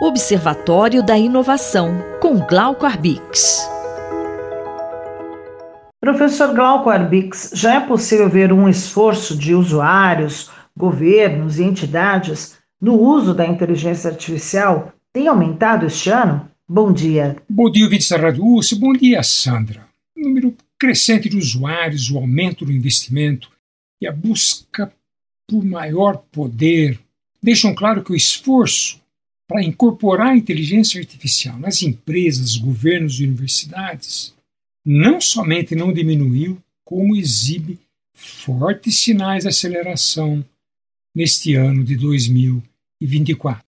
Observatório da Inovação, com Glauco Arbix. Professor Glauco Arbix, já é possível ver um esforço de usuários, governos e entidades no uso da inteligência artificial? Tem aumentado este ano? Bom dia. Bom dia, Rádio USP. Bom dia, Sandra. O número crescente de usuários, o aumento do investimento e a busca por maior poder deixam claro que o esforço para incorporar a inteligência artificial nas empresas, governos e universidades não somente não diminuiu, como exibe fortes sinais de aceleração neste ano de 2024.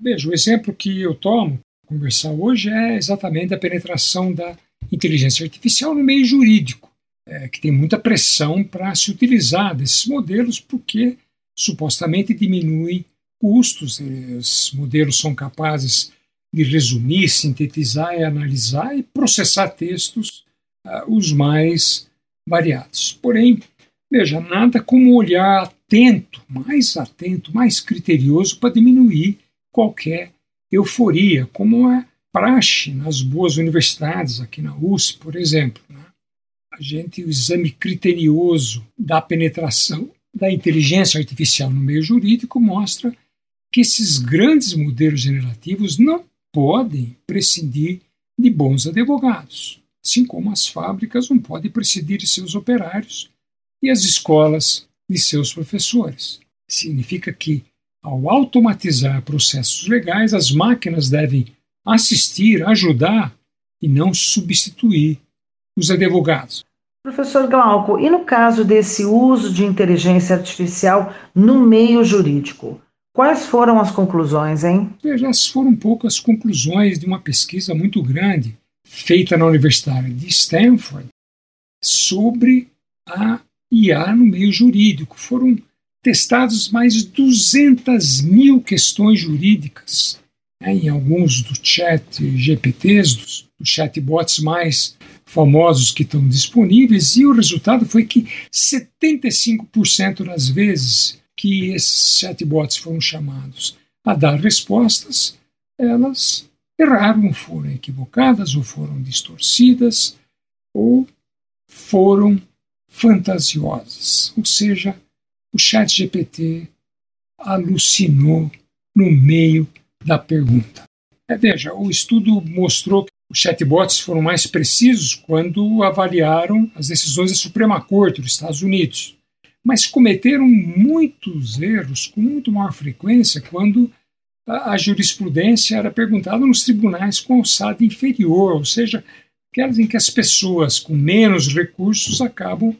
Veja, o exemplo que eu tomo conversar hoje é exatamente a penetração da inteligência artificial no meio jurídico, é, que tem muita pressão para se utilizar desses modelos porque supostamente diminui custos. Os modelos são capazes de resumir, sintetizar e analisar e processar textos uh, os mais variados. Porém, veja, nada como olhar atento, mais atento, mais criterioso para diminuir qualquer euforia, como é praxe nas boas universidades, aqui na USP, por exemplo. Né? A gente, o exame criterioso da penetração da inteligência artificial no meio jurídico mostra que esses grandes modelos generativos não podem prescindir de bons advogados, assim como as fábricas não podem prescindir de seus operários e as escolas de seus professores. Significa que, ao automatizar processos legais, as máquinas devem assistir, ajudar e não substituir os advogados. Professor Glauco, e no caso desse uso de inteligência artificial no meio jurídico? Quais foram as conclusões, hein? Veja, foram poucas conclusões de uma pesquisa muito grande feita na Universidade de Stanford sobre a IA no meio jurídico. Foram testados mais de 200 mil questões jurídicas né, em alguns dos chat GPTs, dos chatbots mais famosos que estão disponíveis, e o resultado foi que 75% das vezes que esses chatbots foram chamados a dar respostas, elas erraram, foram equivocadas, ou foram distorcidas, ou foram fantasiosas. Ou seja, o chat GPT alucinou no meio da pergunta. É, veja, o estudo mostrou que os chatbots foram mais precisos quando avaliaram as decisões da Suprema Corte dos Estados Unidos, mas cometeram muitos erros com muito maior frequência quando a, a jurisprudência era perguntada nos tribunais com alçada inferior, ou seja, aquelas em que as pessoas com menos recursos acabam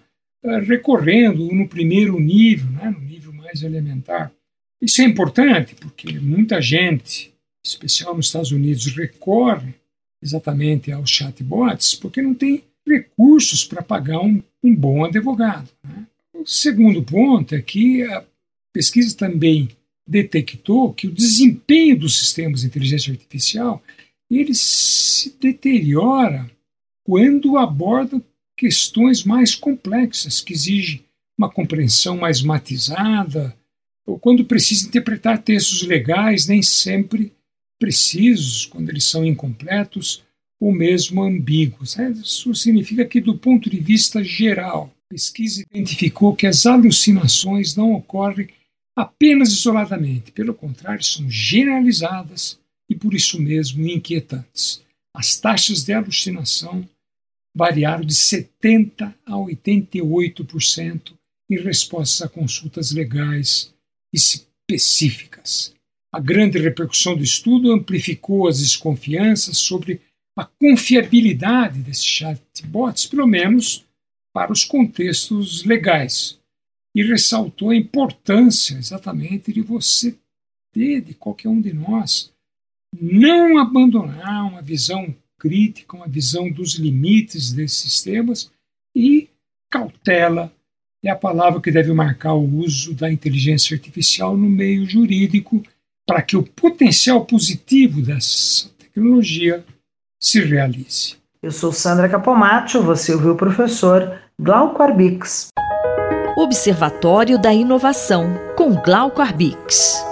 uh, recorrendo no primeiro nível, né, no nível mais elementar. Isso é importante porque muita gente, especial nos Estados Unidos, recorre exatamente aos chatbots porque não tem recursos para pagar um, um, bom advogado. Né? O segundo ponto é que a pesquisa também detectou que o desempenho dos sistemas de inteligência artificial ele se deteriora quando abordam questões mais complexas que exigem uma compreensão mais matizada ou quando precisa interpretar textos legais nem sempre precisos, quando eles são incompletos ou mesmo ambíguos. Isso significa que, do ponto de vista geral, pesquisa identificou que as alucinações não ocorrem apenas isoladamente, pelo contrário, são generalizadas e, por isso mesmo, inquietantes. As taxas de alucinação variaram de 70% a 88% em respostas a consultas legais específicas. A grande repercussão do estudo amplificou as desconfianças sobre a confiabilidade desses chatbots, pelo menos para os contextos legais, e ressaltou a importância exatamente de você ter, de qualquer um de nós, não abandonar uma visão crítica, uma visão dos limites desses sistemas e cautela é a palavra que deve marcar o uso da inteligência artificial no meio jurídico para que o potencial positivo dessa tecnologia se realize. Eu sou Sandra Capomatto, você ouviu o professor Glauco Arbix. Observatório da Inovação, com Glauco Arbix.